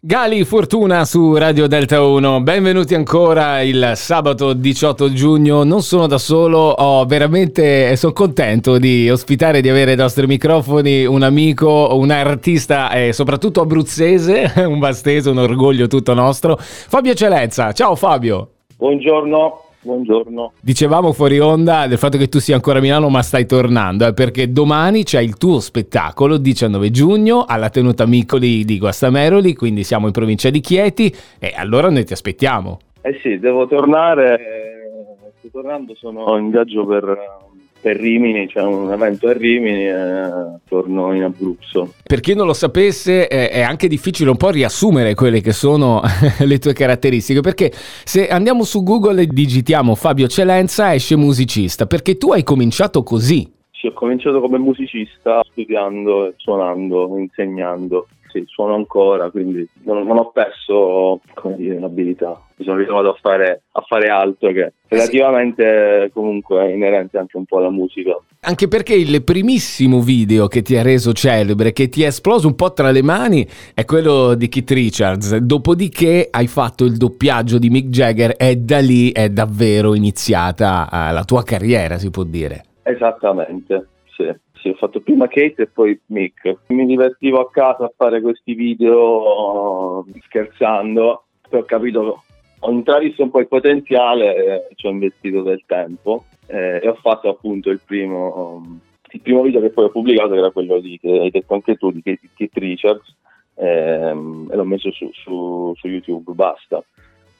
Gali Fortuna su Radio Delta 1, benvenuti ancora il sabato 18 giugno, non sono da solo, ho veramente, sono contento di ospitare, di avere ai nostri microfoni un amico, un artista e soprattutto abruzzese, un bastese, un orgoglio tutto nostro, Fabio Eccellenza, ciao Fabio! Buongiorno, buongiorno. Dicevamo fuori onda del fatto che tu sia ancora a Milano ma stai tornando, eh, perché domani c'è il tuo spettacolo, 19 giugno, alla tenuta Micoli di Guastameroli, quindi siamo in provincia di Chieti e allora noi ti aspettiamo. Eh sì, devo tornare, eh, sto tornando, sono in viaggio per per Rimini, c'è un evento a Rimini e torno in Abruzzo. Per chi non lo sapesse è anche difficile un po' riassumere quelle che sono le tue caratteristiche, perché se andiamo su Google e digitiamo Fabio Celenza esce musicista, perché tu hai cominciato così. Sì, ho cominciato come musicista studiando, suonando, insegnando sì, suono ancora, quindi non, non ho perso dire, l'abilità. Mi sono ritrovato a fare, a fare altro che relativamente comunque è inerente anche un po' alla musica. Anche perché il primissimo video che ti ha reso celebre, che ti è esploso un po' tra le mani, è quello di Keith Richards. Dopodiché hai fatto il doppiaggio di Mick Jagger e da lì è davvero iniziata eh, la tua carriera, si può dire. Esattamente, sì. Sì, ho fatto prima Kate e poi Mick. Mi divertivo a casa a fare questi video scherzando, ho capito, ho intravisto un po' il potenziale, e ci ho investito del tempo eh, e ho fatto appunto il primo, il primo video che poi ho pubblicato che era quello di, che hai detto anche tu, di Keith Richards ehm, e l'ho messo su, su, su YouTube, basta.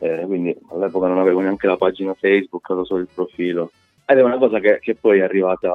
Eh, quindi all'epoca non avevo neanche la pagina Facebook, avevo solo il profilo. Ed è una cosa che, che poi è arrivata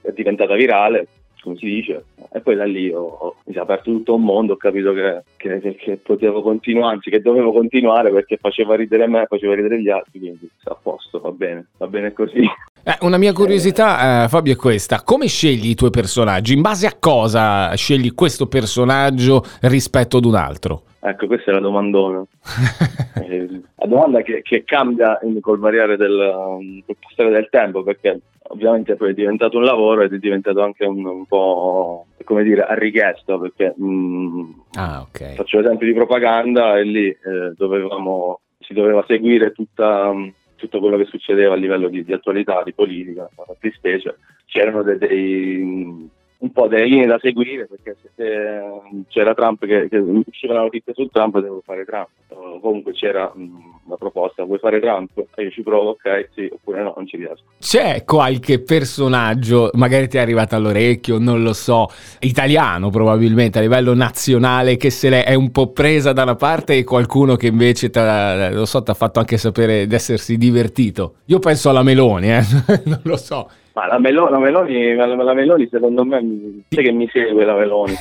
è diventata virale, come si dice, e poi da lì ho, ho, mi si è aperto tutto un mondo, ho capito che, che, che, potevo continuare, anzi che dovevo continuare perché faceva ridere me, faceva ridere gli altri, quindi a posto, va bene, va bene così. Eh, una mia curiosità, eh, Fabio, è questa: come scegli i tuoi personaggi? In base a cosa scegli questo personaggio rispetto ad un altro? Ecco, questa è la domandona. eh, la domanda che, che cambia col variare del, col passare del tempo, perché ovviamente poi è diventato un lavoro ed è diventato anche un, un po' come dire a richiesta perché mh, mm, ah, okay. faccio l'esempio di propaganda e lì eh, dovevamo, si doveva seguire tutta, tutto quello che succedeva a livello di, di attualità, di politica, di specie. C'erano dei, dei un po' delle linee da seguire perché se, se c'era Trump che, che usciva la notizia su Trump devo fare Trump o comunque c'era mh, la proposta vuoi fare Trump e io ci provo ok sì oppure no non ci riesco c'è qualche personaggio magari ti è arrivato all'orecchio non lo so italiano probabilmente a livello nazionale che se l'è un po' presa da una parte e qualcuno che invece lo so ti ha fatto anche sapere di essersi divertito io penso alla Meloni eh? non lo so ma la, Melo- la, Meloni, la, Meloni, secondo me mi, che mi segue la Meloni,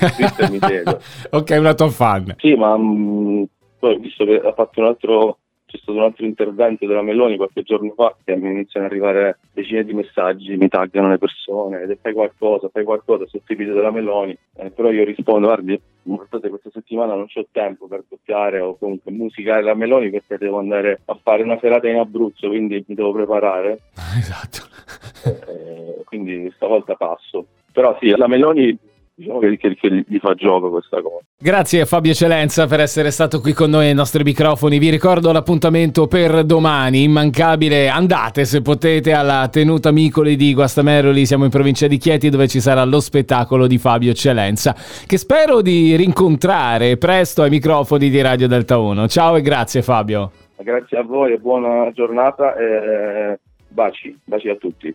mi segue. ok, una tua fan. Sì, ma mm, poi ho visto che ha fatto un altro c'è stato un altro intervento della Meloni qualche giorno fa che mi iniziano ad arrivare decine di messaggi, mi taggano le persone, ed fai qualcosa, fai qualcosa i video della Meloni, eh, però io rispondo, guardi, guardate questa settimana non ho tempo per doppiare o comunque musicare la Meloni perché devo andare a fare una serata in Abruzzo, quindi mi devo preparare. Esatto. Eh, quindi stavolta passo. Però sì, la Meloni diciamo che, che, che, gli fa gioco questa cosa. Grazie a Fabio Eccellenza per essere stato qui con noi ai nostri microfoni. Vi ricordo l'appuntamento per domani, immancabile. Andate se potete alla tenuta Micoli di Guastameroli, siamo in provincia di Chieti dove ci sarà lo spettacolo di Fabio Eccellenza, che spero di rincontrare presto ai microfoni di Radio Delta 1. Ciao e grazie Fabio. Grazie a voi e buona giornata e baci, baci a tutti.